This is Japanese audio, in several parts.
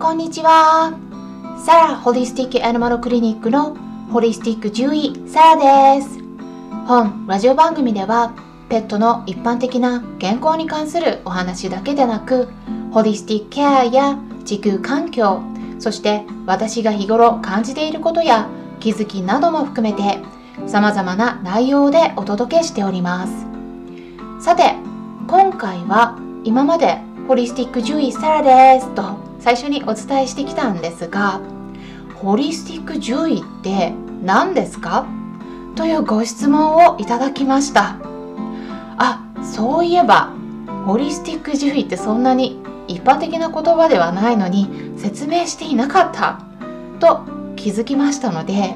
こんにちは。サラホリスティックアニマルクリニックのホリスティック獣医サラです。本ラジオ番組ではペットの一般的な健康に関するお話だけでなくホリスティックケアや地球環境そして私が日頃感じていることや気づきなども含めて様々な内容でお届けしております。さて今回は今までホリスティック獣医サラですと最初にお伝えしてきたんですがホリスティック獣医って何ですか？というご質問をいただきました。あそういえばホリスティック獣医ってそんなに一般的な言葉ではないのに説明していなかった。と気づきましたので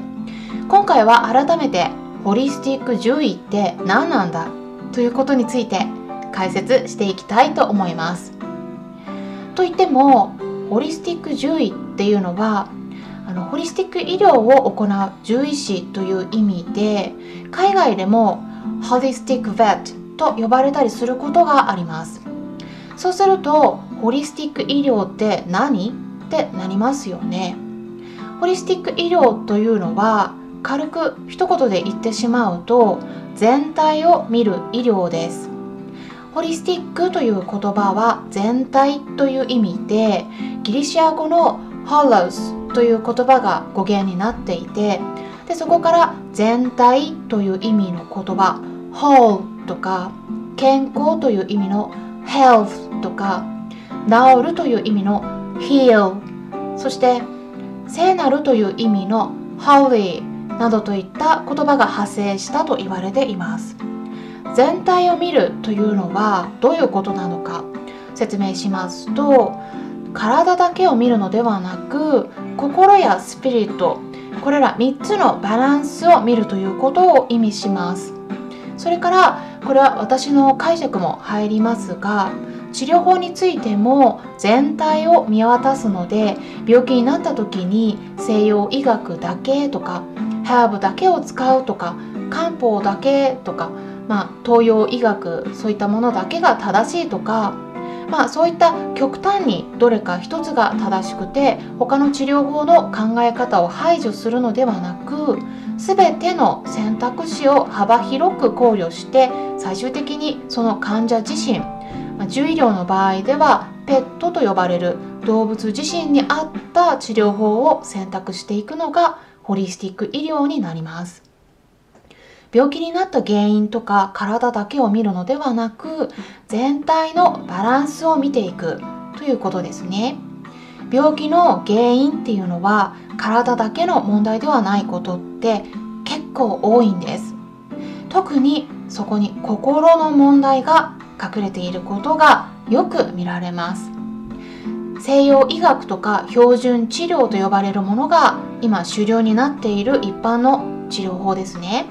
今回は改めてホリスティック獣医って何なんだ？ということについて解説していきたいと思います。といってもホリスティック獣医っていうのはあのホリスティック医療を行う獣医師という意味で海外でもホリスティック・ヴェットと呼ばれたりすることがあります。そうするとホリスティック医療って何？ってなりますよね。ホリスティック医療というのは軽く一言で言ってしまうと全体を見る医療です。ホリスティックという言葉は全体という意味でギリシア語のホロスという言葉が語源になっていてでそこから全体という意味の言葉 whole とか健康という意味の health とか治るという意味の heal そして聖なるという意味の holy などといった言葉が派生したと言われています。全体を見るというのはどういうことなのか説明しますと体だけを見るのではなく心やスピリットこれら3つのバランスを見るということを意味します。それからこれは私の解釈も入りますが治療法についても全体を見渡すので病気になった時に西洋医学だけとかハーブだけを使うとか漢方だけとかまあ、東洋医学そういったものだけが正しいとか、まあ、そういった極端にどれか一つが正しくて他の治療法の考え方を排除するのではなく全ての選択肢を幅広く考慮して最終的にその患者自身、ま、獣医療の場合ではペットと呼ばれる動物自身に合った治療法を選択していくのがホリスティック医療になります。病気になった原因とか体だけを見るのではなく全体のバランスを見ていく。ということですね。病気の原因っていうのは体だけの問題ではないことって結構多いんです。特にそこに心の問題が隠れていることがよく見られます。西洋医学とか標準治療と呼ばれるものが今主流になっている一般の治療法ですね。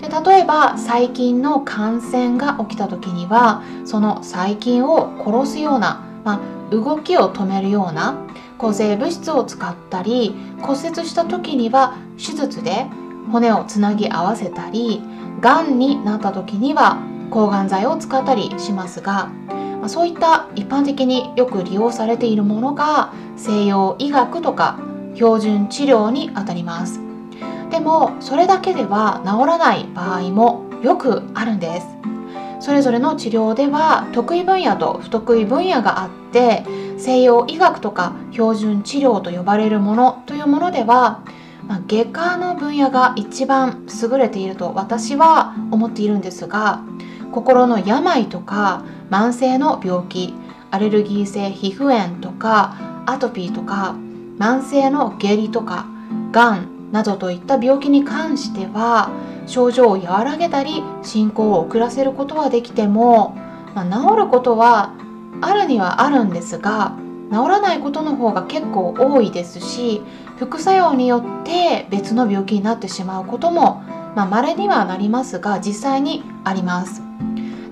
で例えば細菌の感染が起きた時にはその細菌を殺すような、まあ、動きを止めるような抗生物質を使ったり骨折した時には手術で骨をつなぎ合わせたりがんになった時には抗がん剤を使ったりしますがそういった一般的によく利用されているものが西洋医学とか標準治療にあたります。でもそれだけでは治らない場合もよくあるんです。それぞれの治療では得意分野と不得意分野があって西洋医学とか標準治療と呼ばれるものというものでは、ま、外科の分野が一番優れていると私は思っているんですが心の病とか慢性の病気アレルギー性皮膚炎とかアトピーとか慢性の下痢とかがんなどといった病気に関しては症状を和らげたり進行を遅らせることはできても、まあ、治ることはあるにはあるんですが治らないことの方が結構多いですし副作用によって別の病気になってしまうこともまあ、稀にはなりますが実際にあります。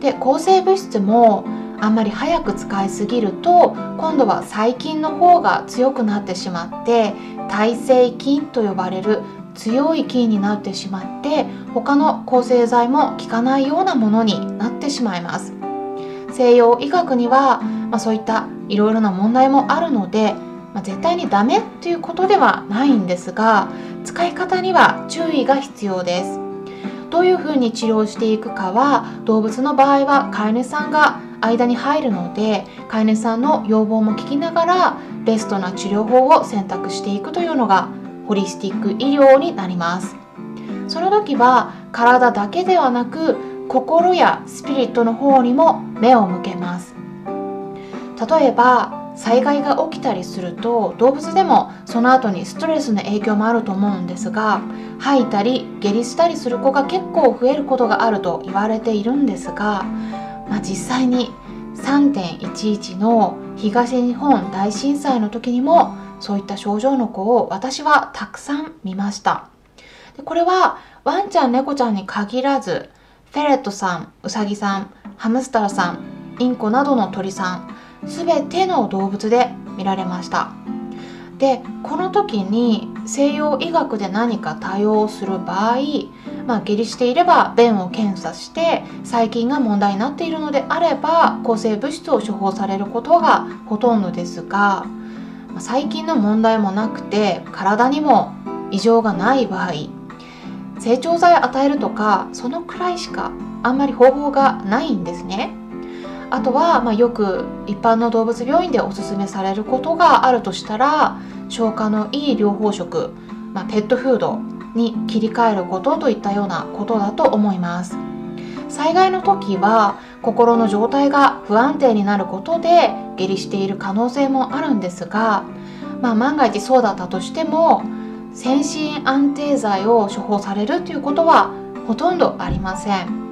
で抗生物質もあんまり早く使いすぎると今度は細菌の方が強くなってしまって耐性菌と呼ばれる強い菌になってしまって他の抗生剤も効かないようなものになってしまいます。西洋医学には、まあ、そういったいろいろな問題もあるのでまあ、絶対にダメっていうことではないんですが使い方には注意が必要です。どういうふうに治療していくかは動物の場合は飼い主さんが間に入るので飼い主さんの要望も聞きながらベストな治療法を選択していくというのがホリスティック医療になります。その時は体だけではなく心やスピリットの方にも目を向けます。例えば災害が起きたりすると動物でもその後にストレスの影響もあると思うんですが吐いたり下痢したりする子が結構増えることがあると言われているんですが、まあ、実際に3.11の東日本大震災の時にもそういった症状の子を私はたくさん見ました。でこれはワンちゃん猫ちゃんに限らずフェレットさんウサギさんハムスターさんインコなどの鳥さん全ての動物で見られましたでこの時に西洋医学で何か対応する場合まあ、下痢していれば便を検査して細菌が問題になっているのであれば抗生物質を処方されることがほとんどですが細菌の問題もなくて体にも異常がない場合成長剤を与えるとかそのくらいしかあんまり方法がないんですね。あとは、まあ、よく一般の動物病院でおすすめされることがあるとしたら消化のいい療法食、まあ、ペットフードに切り替えることといったようなことだと思います。災害の時は心の状態が不安定になることで下痢している可能性もあるんですが、まあ、万が一そうだったとしても精神安定剤を処方されるということはほとんどありません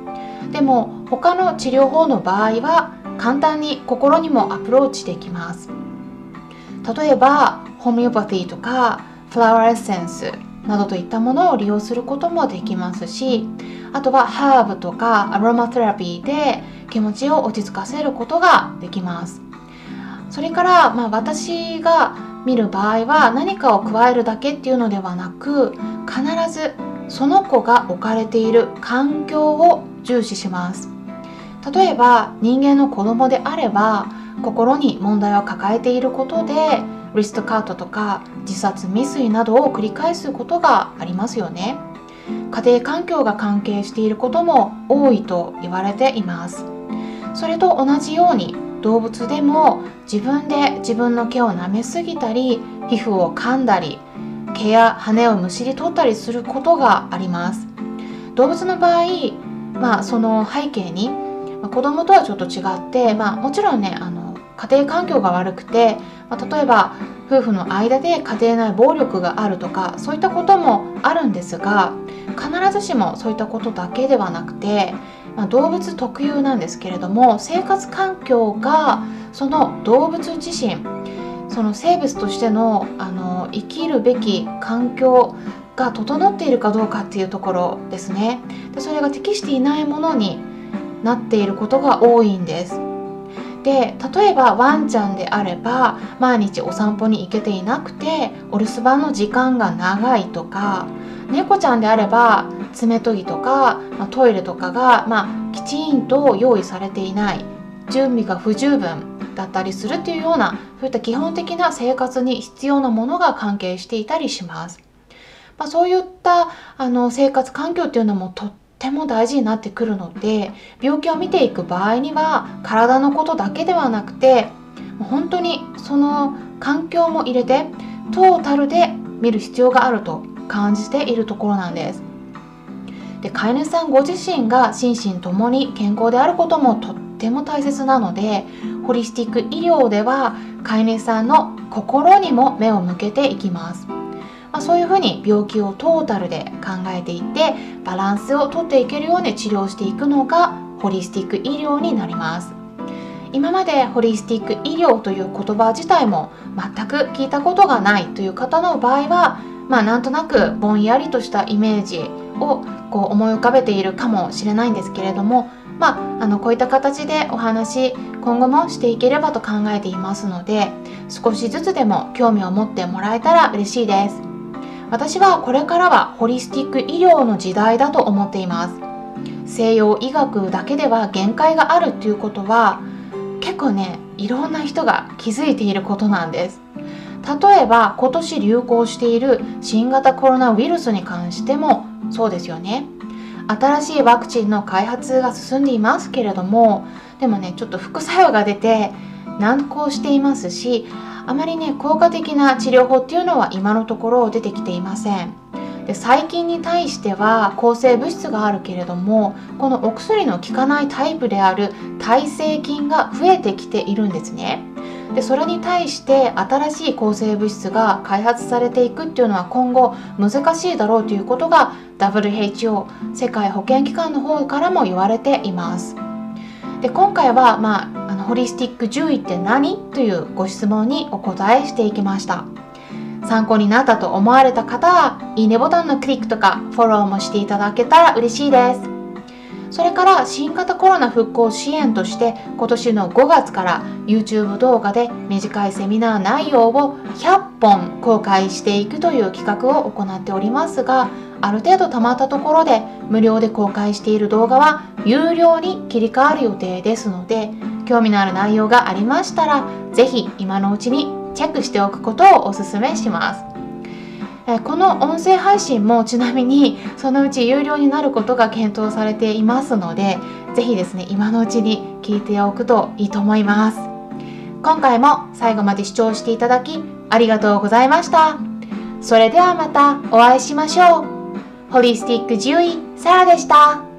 でも他の治療法の場合は簡単に心にもアプローチできます。例えばホメオパティとかフラワーエッセンスなどといったものを利用することもできますしあとはハーブとかアロマテラピーで気持ちを落ち着かせることができます。それから、まあ、私が見る場合は何かを加えるだけっていうのではなく必ずその子が置かれている環境を重視します。例えば人間の子供であれば心に問題を抱えていることでリストカットとか自殺未遂などを繰り返すことがありますよね。家庭環境が関係していることも多いと言われています。それと同じように動物でも自分で自分の毛を舐めすぎたり皮膚を噛んだり毛や羽をむしり取ったりすることがあります。動物の場合、まあ、その背景に、まあ、子供とはちょっと違って、まあ、もちろんねあの家庭環境が悪くて、まあ、例えば夫婦の間で家庭内暴力があるとかそういったこともあるんですが必ずしもそういったことだけではなくて、まあ、動物特有なんですけれども生活環境がその動物自身その生物としてのあの生きるべき環境が整っているかどうかっていうところですね。でそれが適していないものになっていることが多いんです。で例えばワンちゃんであれば毎日お散歩に行けていなくてお留守番の時間が長いとか猫ちゃんであれば爪研ぎとか、まあ、トイレとかが、まあ、きちんと用意されていない準備が不十分だったりするっていうようなそういった基本的な生活に必要なものが関係していたりします。まあ、そういったあの生活環境っていうのもとっても大事になってくるので病気を見ていく場合には体のことだけではなくて本当にその環境も入れてトータルで見る必要があると感じているところなんです。で飼い主さんご自身が心身ともに健康であることもとっても大切なのでホリスティック医療では飼い主さんの心にも目を向けていきます。まあ、そういうふうに病気をトータルで考えていってバランスをとっていけるように治療していくのがホリスティック医療になります今までホリスティック医療という言葉自体も全く聞いたことがないという方の場合はまあなんとなくぼんやりとしたイメージをこう思い浮かべているかもしれないんですけれどもまあ、あのこういった形でお話今後もしていければと考えていますので少しずつでも興味を持ってもらえたら嬉しいです。私はこれからはホリスティック医療の時代だと思っています。西洋医学だけでは限界があるっていうことは結構ねいろんな人が気づいていることなんです。例えば今年流行している新型コロナウイルスに関してもそうですよね。新しいワクチンの開発が進んでいますけれどもでもねちょっと副作用が出て難航していますしあまりね効果的な治療法っていうのは今のところ出てきていません。で細菌に対しては抗生物質があるけれどもこのお薬の効かないタイプである耐性菌が増えてきているんですね。でそれに対して新しい抗生物質が開発されていくっていうのは今後難しいだろうということが WHO 世界保健機関の方からも言われています。で今回は、まあ、あのホリスティック獣医って何というご質問にお答えしていきました。参考になったと思われた方はいいねボタンのクリックとかフォローもしていただけたら嬉しいです。それから新型コロナ復興支援として今年の5月から YouTube 動画で短いセミナー内容を100本公開していくという企画を行っておりますがある程度たまったところで無料で公開している動画は有料に切り替わる予定ですので興味のある内容がありましたら是非今のうちにチェックしておくことをお勧めします。えこの音声配信もちなみにそのうち有料になることが検討されていますので是非ですね今のうちに聞いておくといいと思います。今回も最後まで視聴していただきありがとうございました。それではまたお会いしましょう。ホリスティック獣医サラでした。